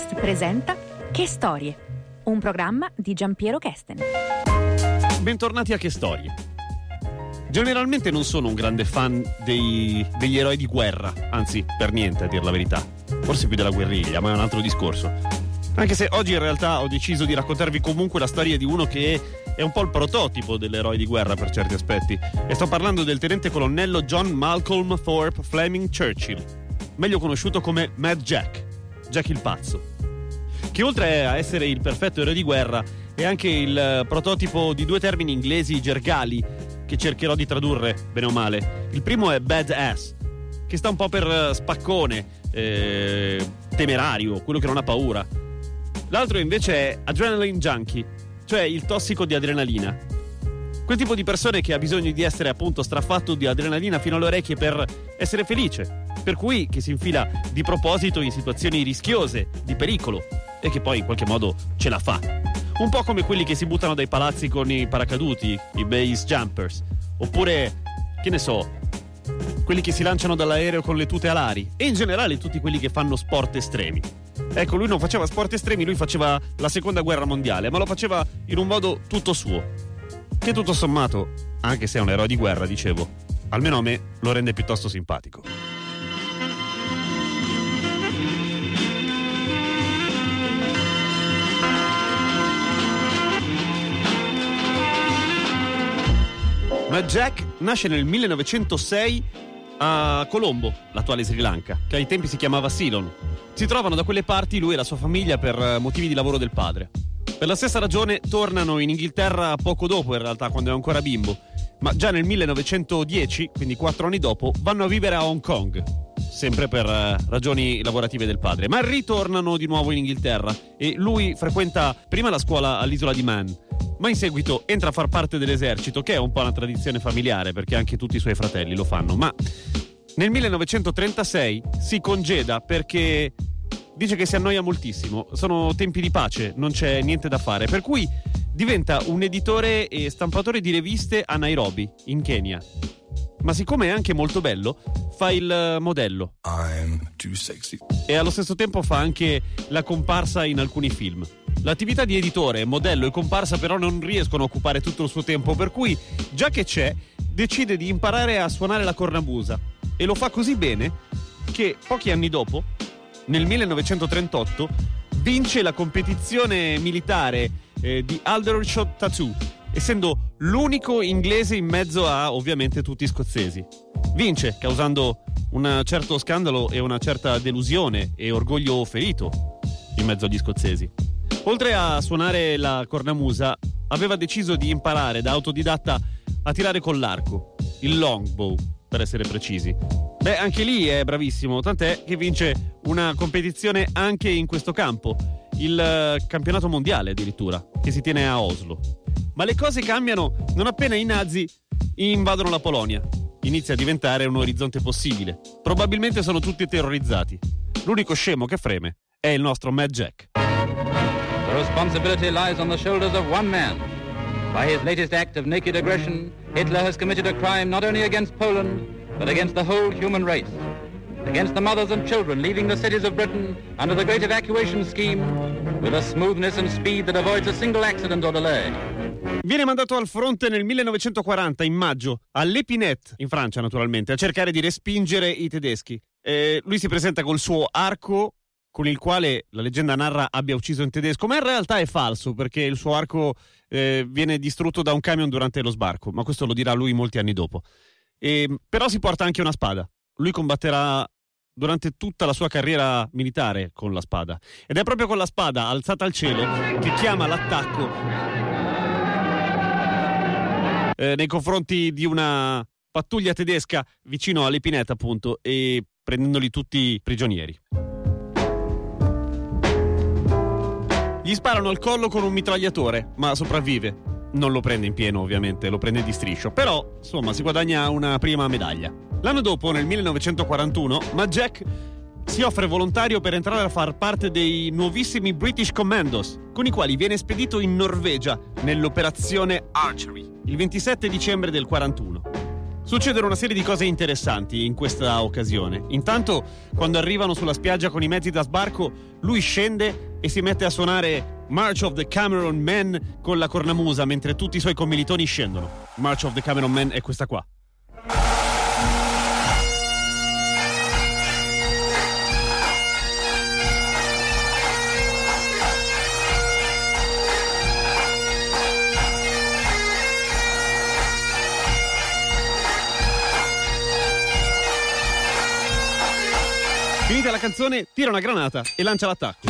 Podcast presenta Che storie? Un programma di Giampiero Kesten. Bentornati a Che Storie. Generalmente non sono un grande fan dei- degli eroi di guerra, anzi, per niente a dir la verità. Forse più della guerriglia, ma è un altro discorso. Anche se oggi in realtà ho deciso di raccontarvi comunque la storia di uno che è un po' il prototipo dell'eroe di guerra per certi aspetti. E sto parlando del tenente colonnello John Malcolm Thorpe Fleming Churchill, meglio conosciuto come Mad Jack, Jack il pazzo che oltre a essere il perfetto eroe di guerra è anche il eh, prototipo di due termini inglesi gergali che cercherò di tradurre bene o male. Il primo è badass, che sta un po' per eh, spaccone, eh, temerario, quello che non ha paura. L'altro invece è adrenaline junkie, cioè il tossico di adrenalina. Quel tipo di persone che ha bisogno di essere appunto straffatto di adrenalina fino alle orecchie per essere felice, per cui che si infila di proposito in situazioni rischiose, di pericolo, e che poi in qualche modo ce la fa. Un po' come quelli che si buttano dai palazzi con i paracaduti, i base jumpers, oppure, che ne so, quelli che si lanciano dall'aereo con le tute alari, e in generale tutti quelli che fanno sport estremi. Ecco, lui non faceva sport estremi, lui faceva la seconda guerra mondiale, ma lo faceva in un modo tutto suo. Che tutto sommato, anche se è un eroe di guerra, dicevo, almeno a me lo rende piuttosto simpatico. Ma Jack nasce nel 1906 a Colombo, l'attuale Sri Lanka, che ai tempi si chiamava Ceylon. Si trovano da quelle parti lui e la sua famiglia per eh, motivi di lavoro del padre. Per la stessa ragione tornano in Inghilterra poco dopo, in realtà, quando è ancora bimbo. Ma già nel 1910, quindi quattro anni dopo, vanno a vivere a Hong Kong. Sempre per eh, ragioni lavorative del padre. Ma ritornano di nuovo in Inghilterra e lui frequenta prima la scuola all'isola di Man, ma in seguito entra a far parte dell'esercito, che è un po' una tradizione familiare, perché anche tutti i suoi fratelli lo fanno. Ma nel 1936 si congeda perché dice che si annoia moltissimo. Sono tempi di pace, non c'è niente da fare. Per cui diventa un editore e stampatore di riviste a Nairobi, in Kenya. Ma siccome è anche molto bello, fa il eh, modello e allo stesso tempo fa anche la comparsa in alcuni film. L'attività di editore, modello e comparsa però non riescono a occupare tutto il suo tempo, per cui, già che c'è, decide di imparare a suonare la cornamusa. E lo fa così bene che pochi anni dopo, nel 1938, vince la competizione militare eh, di Aldershot Tattoo, essendo l'unico inglese in mezzo a ovviamente tutti scozzesi. Vince, causando un certo scandalo e una certa delusione e orgoglio ferito in mezzo agli scozzesi. Oltre a suonare la cornamusa, aveva deciso di imparare da autodidatta a tirare con l'arco, il longbow, per essere precisi. Beh, anche lì è bravissimo, tant'è che vince una competizione anche in questo campo, il eh, campionato mondiale addirittura, che si tiene a Oslo. Ma le cose cambiano non appena i nazi invadono la Polonia. Inizia a diventare un orizzonte possibile. Probabilmente sono tutti terrorizzati. L'unico scemo che freme è il nostro Mad Jack. The responsibility lies on the shoulders of one man. By his latest act of naked aggression, Hitler has committed a crime not only against Poland, but against the whole human race. Against the mothers and children leaving the cities of Britain under the great evacuation scheme with a smoothness and speed that avoids a single accident or delay. Viene mandato al fronte nel 1940, in maggio, all'Epinette, in Francia naturalmente, a cercare di respingere i tedeschi. Eh, lui si presenta col suo arco con il quale la leggenda narra abbia ucciso un tedesco, ma in realtà è falso perché il suo arco eh, viene distrutto da un camion durante lo sbarco, ma questo lo dirà lui molti anni dopo. E, però si porta anche una spada. Lui combatterà durante tutta la sua carriera militare con la spada. Ed è proprio con la spada alzata al cielo che chiama l'attacco eh, nei confronti di una pattuglia tedesca vicino all'Epinetta, appunto, e prendendoli tutti prigionieri. Gli sparano al collo con un mitragliatore, ma sopravvive. Non lo prende in pieno, ovviamente, lo prende di striscio. Però, insomma, si guadagna una prima medaglia. L'anno dopo, nel 1941, Mad Jack si offre volontario per entrare a far parte dei nuovissimi British Commandos, con i quali viene spedito in Norvegia nell'operazione Archery, il 27 dicembre del 41. Succedono una serie di cose interessanti in questa occasione. Intanto, quando arrivano sulla spiaggia con i mezzi da sbarco, lui scende e si mette a suonare March of the Cameron Men con la cornamusa mentre tutti i suoi commilitoni scendono. March of the Cameron Men è questa qua. Finita la canzone, tira una granata e lancia l'attacco.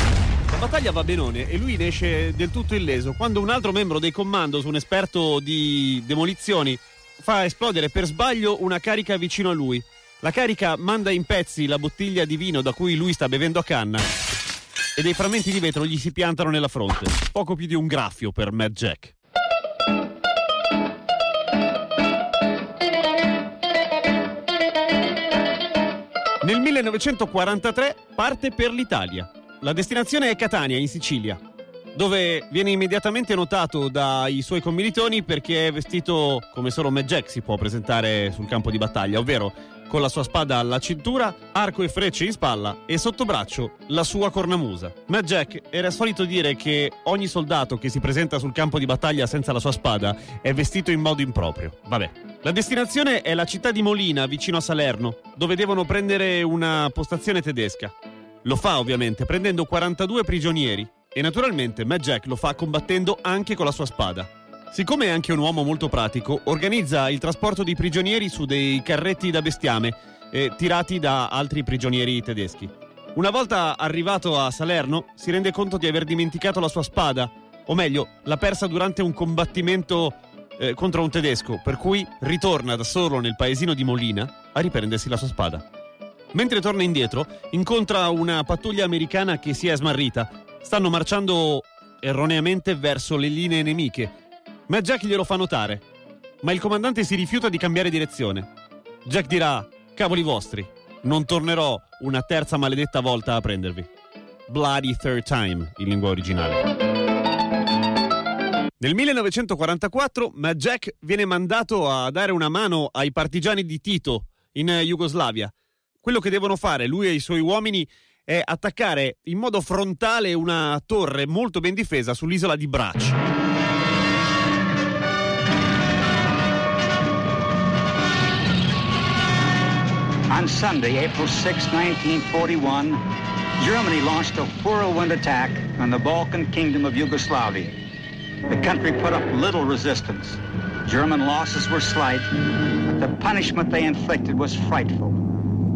La battaglia va benone e lui ne esce del tutto illeso quando un altro membro dei commandos, un esperto di demolizioni, fa esplodere per sbaglio una carica vicino a lui. La carica manda in pezzi la bottiglia di vino da cui lui sta bevendo a canna e dei frammenti di vetro gli si piantano nella fronte. Poco più di un graffio per Mad Jack. Nel 1943 parte per l'Italia. La destinazione è Catania, in Sicilia, dove viene immediatamente notato dai suoi commilitoni perché è vestito come solo Mad Jack si può presentare sul campo di battaglia, ovvero con la sua spada alla cintura, arco e frecce in spalla e sotto braccio la sua cornamusa. Mad Jack era solito dire che ogni soldato che si presenta sul campo di battaglia senza la sua spada è vestito in modo improprio. Vabbè. La destinazione è la città di Molina, vicino a Salerno, dove devono prendere una postazione tedesca. Lo fa ovviamente prendendo 42 prigionieri e naturalmente Mad Jack lo fa combattendo anche con la sua spada. Siccome è anche un uomo molto pratico, organizza il trasporto di prigionieri su dei carretti da bestiame eh, tirati da altri prigionieri tedeschi. Una volta arrivato a Salerno, si rende conto di aver dimenticato la sua spada, o meglio, l'ha persa durante un combattimento eh, contro un tedesco, per cui ritorna da solo nel paesino di Molina a riprendersi la sua spada. Mentre torna indietro, incontra una pattuglia americana che si è smarrita. Stanno marciando erroneamente verso le linee nemiche. Mad Jack glielo fa notare, ma il comandante si rifiuta di cambiare direzione. Jack dirà: Cavoli vostri, non tornerò una terza maledetta volta a prendervi. Bloody Third Time, in lingua originale. Nel 1944 Mad Jack viene mandato a dare una mano ai partigiani di Tito in Jugoslavia. Quello che devono fare lui e i suoi uomini è attaccare in modo frontale una torre molto ben difesa sull'isola di Brač. On Sunday, April 6, 1941, Germany launched a whirlwind attack on the Balkan kingdom of Yugoslavia. The country put up little resistance. German losses were slight, but the punishment they inflicted was frightful.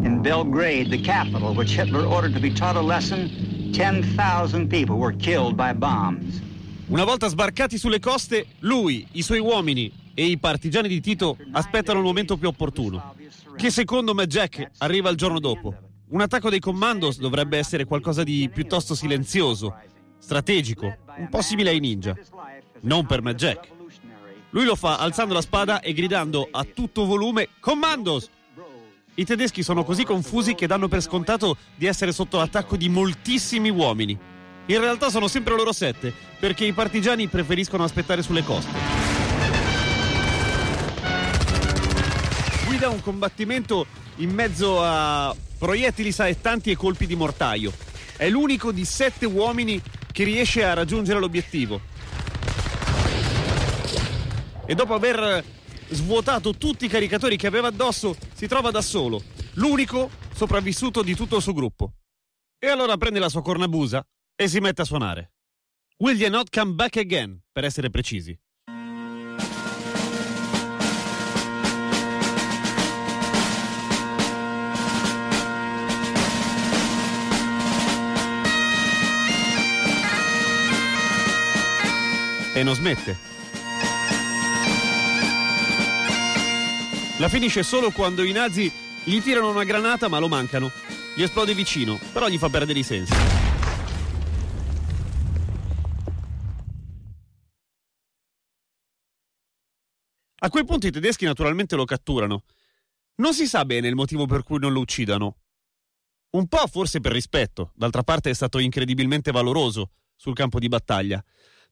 In Belgrade, the capital, which Hitler ordered to be taught a lesson, 10,000 people were killed by bombs. Una volta sbarcati sulle coste, lui, i suoi uomini e i partigiani di Tito aspettano il momento più opportuno, che secondo Mad Jack arriva il giorno dopo. Un attacco dei commandos dovrebbe essere qualcosa di piuttosto silenzioso, strategico, un po' simile ai ninja. Non per Mad Jack. Lui lo fa alzando la spada e gridando a tutto volume Commandos! I tedeschi sono così confusi che danno per scontato di essere sotto l'attacco di moltissimi uomini. In realtà sono sempre loro sette, perché i partigiani preferiscono aspettare sulle coste. Guida un combattimento in mezzo a proiettili saettanti e colpi di mortaio. È l'unico di sette uomini che riesce a raggiungere l'obiettivo. E dopo aver svuotato tutti i caricatori che aveva addosso, si trova da solo, l'unico sopravvissuto di tutto il suo gruppo. E allora prende la sua cornabusa e si mette a suonare. Will you not come back again, per essere precisi. E non smette. La finisce solo quando i nazi gli tirano una granata ma lo mancano. Gli esplode vicino, però gli fa perdere i sensi. A quel punto i tedeschi naturalmente lo catturano. Non si sa bene il motivo per cui non lo uccidano. Un po' forse per rispetto, d'altra parte è stato incredibilmente valoroso sul campo di battaglia.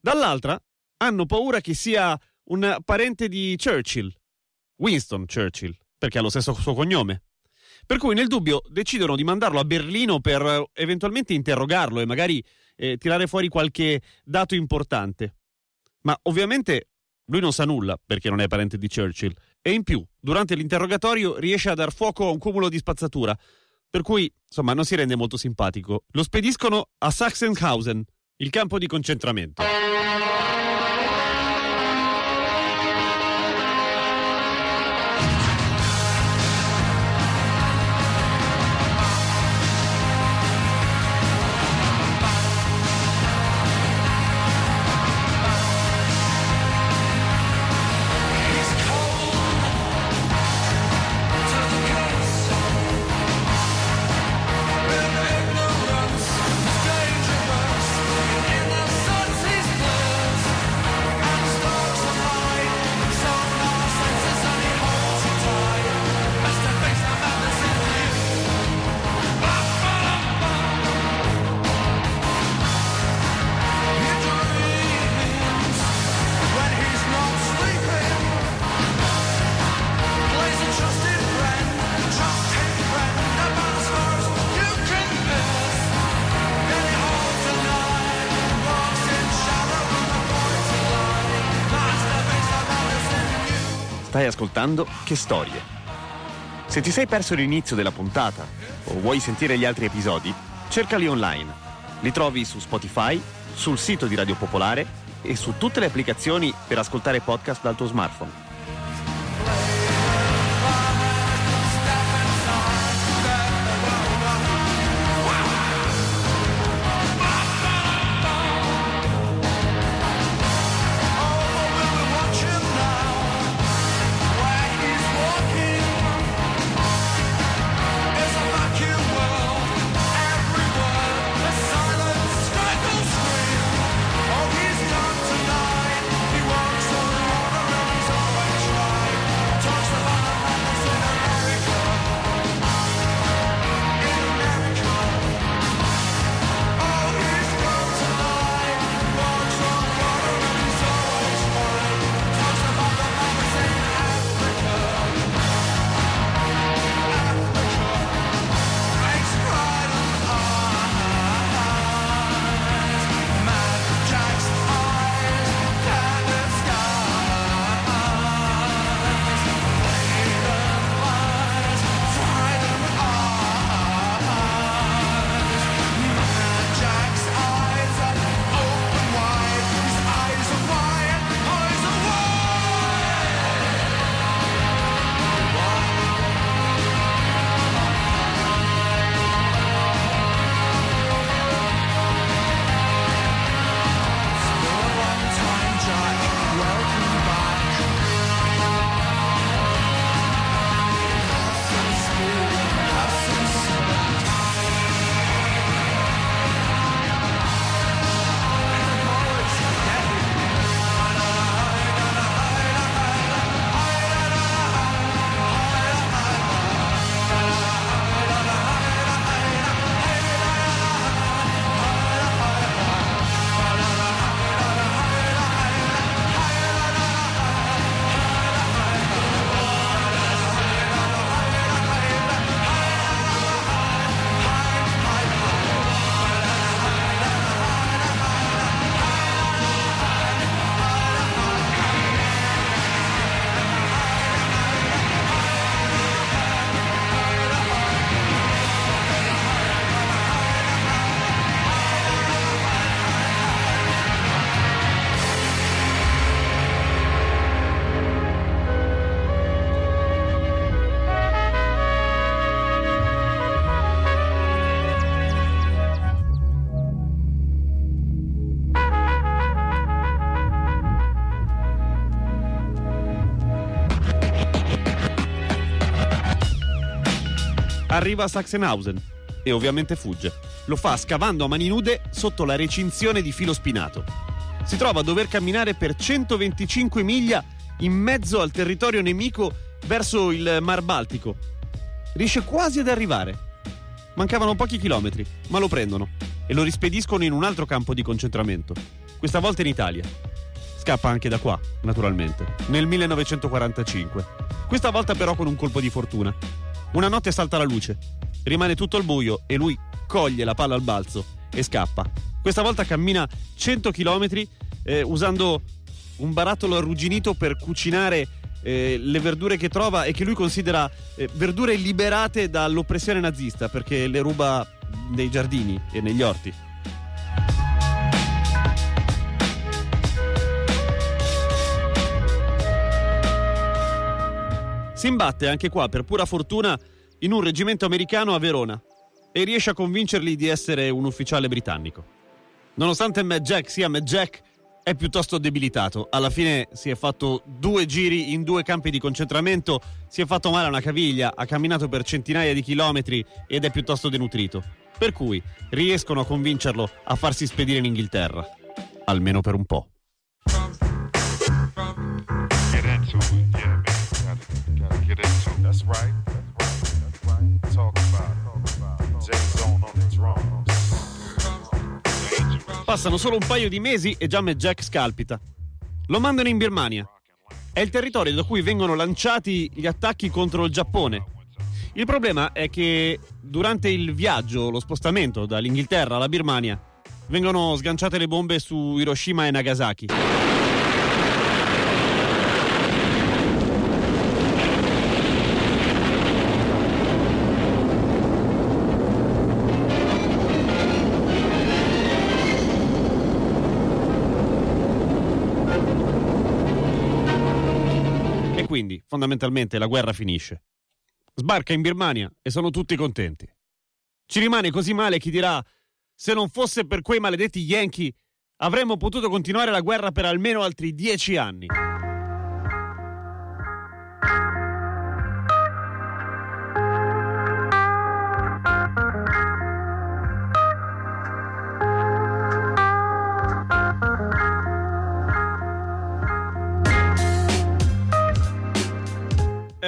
Dall'altra hanno paura che sia un parente di Churchill, Winston Churchill, perché ha lo stesso suo cognome. Per cui nel dubbio decidono di mandarlo a Berlino per eh, eventualmente interrogarlo e magari eh, tirare fuori qualche dato importante. Ma ovviamente lui non sa nulla perché non è parente di Churchill e in più, durante l'interrogatorio riesce a dar fuoco a un cumulo di spazzatura, per cui, insomma, non si rende molto simpatico. Lo spediscono a Sachsenhausen, il campo di concentramento. Stai ascoltando Che Storie. Se ti sei perso l'inizio della puntata o vuoi sentire gli altri episodi, cercali online. Li trovi su Spotify, sul sito di Radio Popolare e su tutte le applicazioni per ascoltare podcast dal tuo smartphone. Arriva a Sachsenhausen e ovviamente fugge. Lo fa scavando a mani nude sotto la recinzione di filo spinato. Si trova a dover camminare per 125 miglia in mezzo al territorio nemico verso il Mar Baltico. Riesce quasi ad arrivare. Mancavano pochi chilometri, ma lo prendono e lo rispediscono in un altro campo di concentramento, questa volta in Italia. Scappa anche da qua, naturalmente, nel 1945. Questa volta però con un colpo di fortuna. Una notte salta la luce, rimane tutto al buio e lui coglie la palla al balzo e scappa. Questa volta cammina 100 km eh, usando un barattolo arrugginito per cucinare eh, le verdure che trova e che lui considera eh, verdure liberate dall'oppressione nazista perché le ruba nei giardini e negli orti. Si imbatte anche qua per pura fortuna in un reggimento americano a Verona e riesce a convincerli di essere un ufficiale britannico. Nonostante Matt Jack sia Matt Jack, è piuttosto debilitato. Alla fine si è fatto due giri in due campi di concentramento, si è fatto male a una caviglia, ha camminato per centinaia di chilometri ed è piuttosto denutrito. Per cui riescono a convincerlo a farsi spedire in Inghilterra, almeno per un po'. That's right. That's right. That's right. Talk about, talk about. J-Zone on the drums. Passano solo un paio di mesi e già Jack scalpita. Lo mandano in Birmania. È il territorio da cui vengono lanciati gli attacchi contro il Giappone. Il problema è che durante il viaggio, lo spostamento dall'Inghilterra alla Birmania, vengono sganciate le bombe su Hiroshima e Nagasaki. Fondamentalmente, la guerra finisce. Sbarca in Birmania e sono tutti contenti. Ci rimane così male chi dirà: se non fosse per quei maledetti Yankee, avremmo potuto continuare la guerra per almeno altri dieci anni.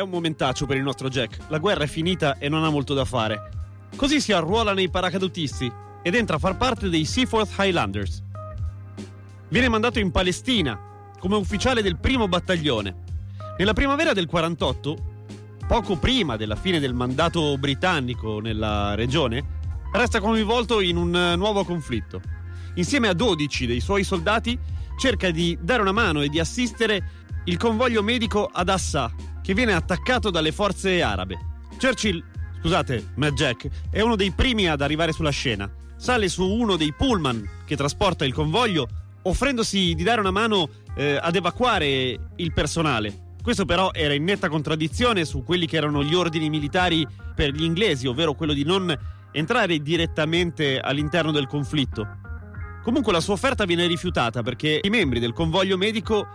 Un momentaccio per il nostro Jack. La guerra è finita e non ha molto da fare. Così si arruola nei paracadutisti ed entra a far parte dei Seaforth Highlanders. Viene mandato in Palestina come ufficiale del primo battaglione. Nella primavera del 48, poco prima della fine del mandato britannico nella regione, resta coinvolto in un eh, nuovo conflitto. Insieme a 12 dei suoi soldati cerca di dare una mano e di assistere il convoglio medico ad Assà, che viene attaccato dalle forze arabe. Churchill, scusate, Matt Jack, è uno dei primi ad arrivare sulla scena. Sale su uno dei pullman che trasporta il convoglio, offrendosi di dare una mano eh, ad evacuare il personale. Questo però era in netta contraddizione su quelli che erano gli ordini militari per gli inglesi, ovvero quello di non entrare direttamente all'interno del conflitto. Comunque la sua offerta viene rifiutata perché i membri del convoglio medico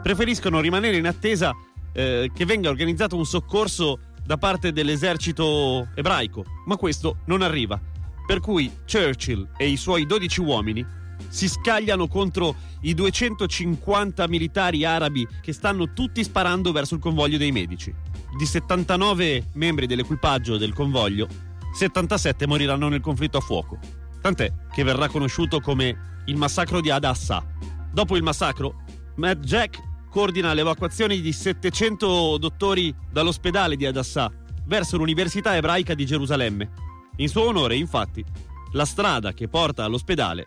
preferiscono rimanere in attesa eh, che venga organizzato un soccorso da parte dell'esercito ebraico, ma questo non arriva. Per cui Churchill e i suoi 12 uomini si scagliano contro i 250 militari arabi che stanno tutti sparando verso il convoglio dei medici. Di 79 membri dell'equipaggio del convoglio, 77 moriranno nel conflitto a fuoco. Tant'è che verrà conosciuto come il massacro di Ad Assah. Dopo il massacro, Matt Jack coordina l'evacuazione di 700 dottori dall'ospedale di Ad Assah verso l'Università ebraica di Gerusalemme. In suo onore, infatti, la strada che porta all'ospedale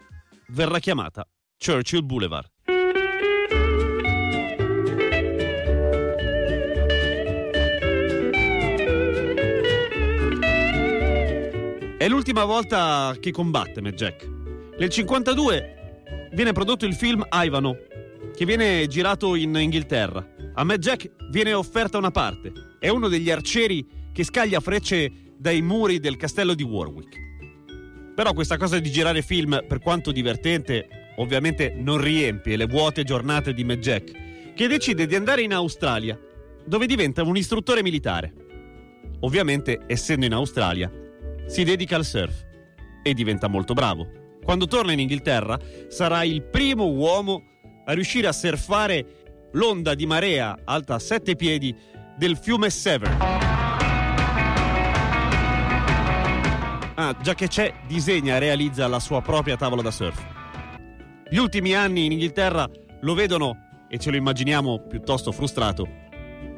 verrà chiamata Churchill Boulevard. È l'ultima volta che combatte Jack. Nel 52 viene prodotto il film Ivano, che viene girato in Inghilterra. A Matt Jack viene offerta una parte. È uno degli arcieri che scaglia frecce dai muri del castello di Warwick. Però questa cosa di girare film, per quanto divertente, ovviamente non riempie le vuote giornate di Matt Jack, che decide di andare in Australia, dove diventa un istruttore militare. Ovviamente, essendo in Australia, si dedica al surf e diventa molto bravo. Quando torna in Inghilterra, sarà il primo uomo a riuscire a surfare l'onda di marea alta a sette piedi del fiume Severn. Ah, già che c'è, disegna e realizza la sua propria tavola da surf. Gli ultimi anni in Inghilterra lo vedono, e ce lo immaginiamo piuttosto frustrato,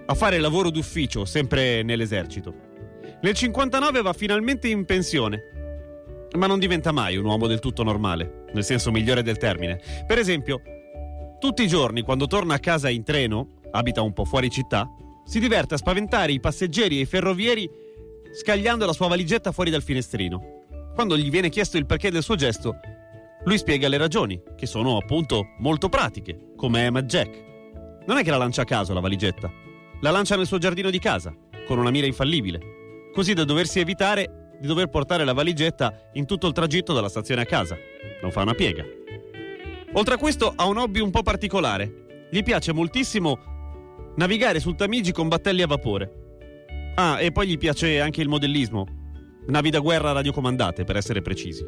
a fare lavoro d'ufficio, sempre nell'esercito. Nel 59 va finalmente in pensione, ma non diventa mai un uomo del tutto normale, nel senso migliore del termine. Per esempio, tutti i giorni quando torna a casa in treno, abita un po' fuori città, si diverte a spaventare i passeggeri e i ferrovieri scagliando la sua valigetta fuori dal finestrino. Quando gli viene chiesto il perché del suo gesto, lui spiega le ragioni, che sono appunto molto pratiche, come Emma Jack. Non è che la lancia a caso la valigetta, la lancia nel suo giardino di casa, con una mira infallibile, così da doversi evitare di dover portare la valigetta in tutto il tragitto dalla stazione a casa. Non fa una piega. Oltre a questo ha un hobby un po' particolare. Gli piace moltissimo navigare sul Tamigi con battelli a vapore. Ah, e poi gli piace anche il modellismo. Navi da guerra radiocomandate, per essere precisi.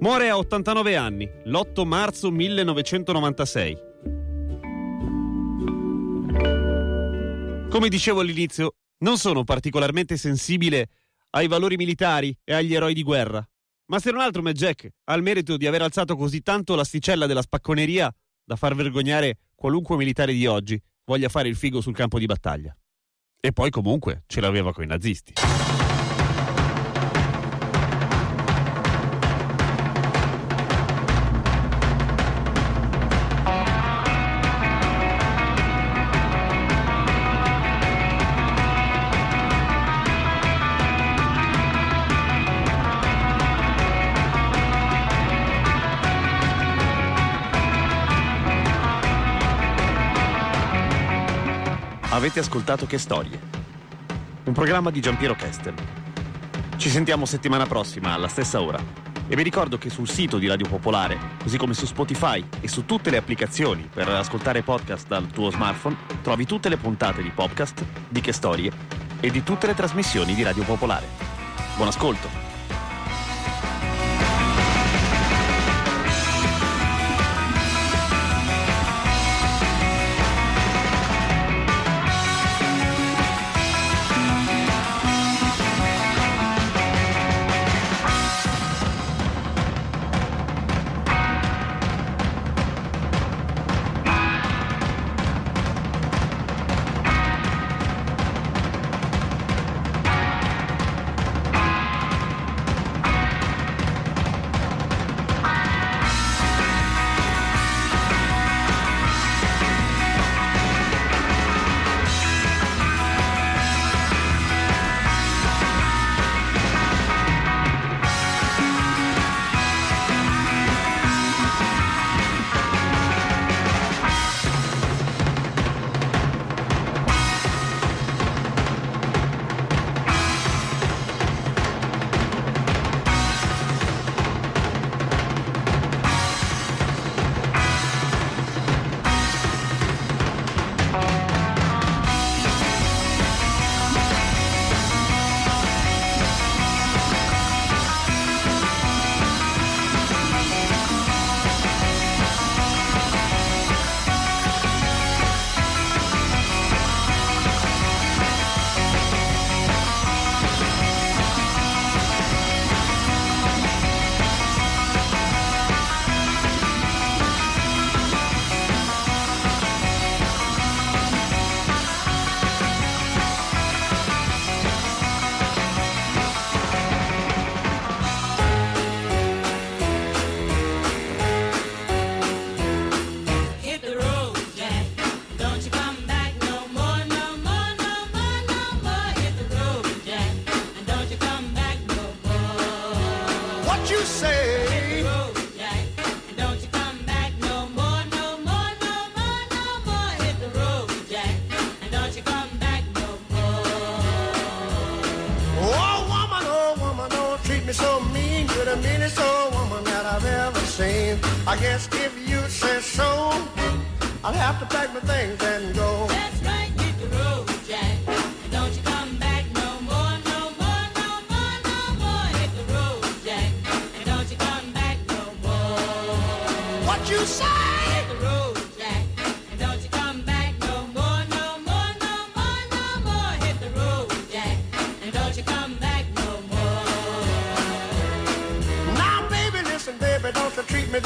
Muore a 89 anni, l'8 marzo 1996. Come dicevo all'inizio, non sono particolarmente sensibile ai valori militari e agli eroi di guerra. Ma se non altro Matt Jack ha il merito di aver alzato così tanto l'asticella della spacconeria da far vergognare qualunque militare di oggi voglia fare il figo sul campo di battaglia. E poi comunque ce l'aveva coi nazisti. Avete ascoltato Che Storie? Un programma di Giampiero Kesten. Ci sentiamo settimana prossima alla stessa ora. E vi ricordo che sul sito di Radio Popolare, così come su Spotify e su tutte le applicazioni per ascoltare podcast dal tuo smartphone, trovi tutte le puntate di podcast di Che Storie e di tutte le trasmissioni di Radio Popolare. Buon ascolto! You're the meanest old woman that I've ever seen. I guess if you say so, I'll have to pack my things and go.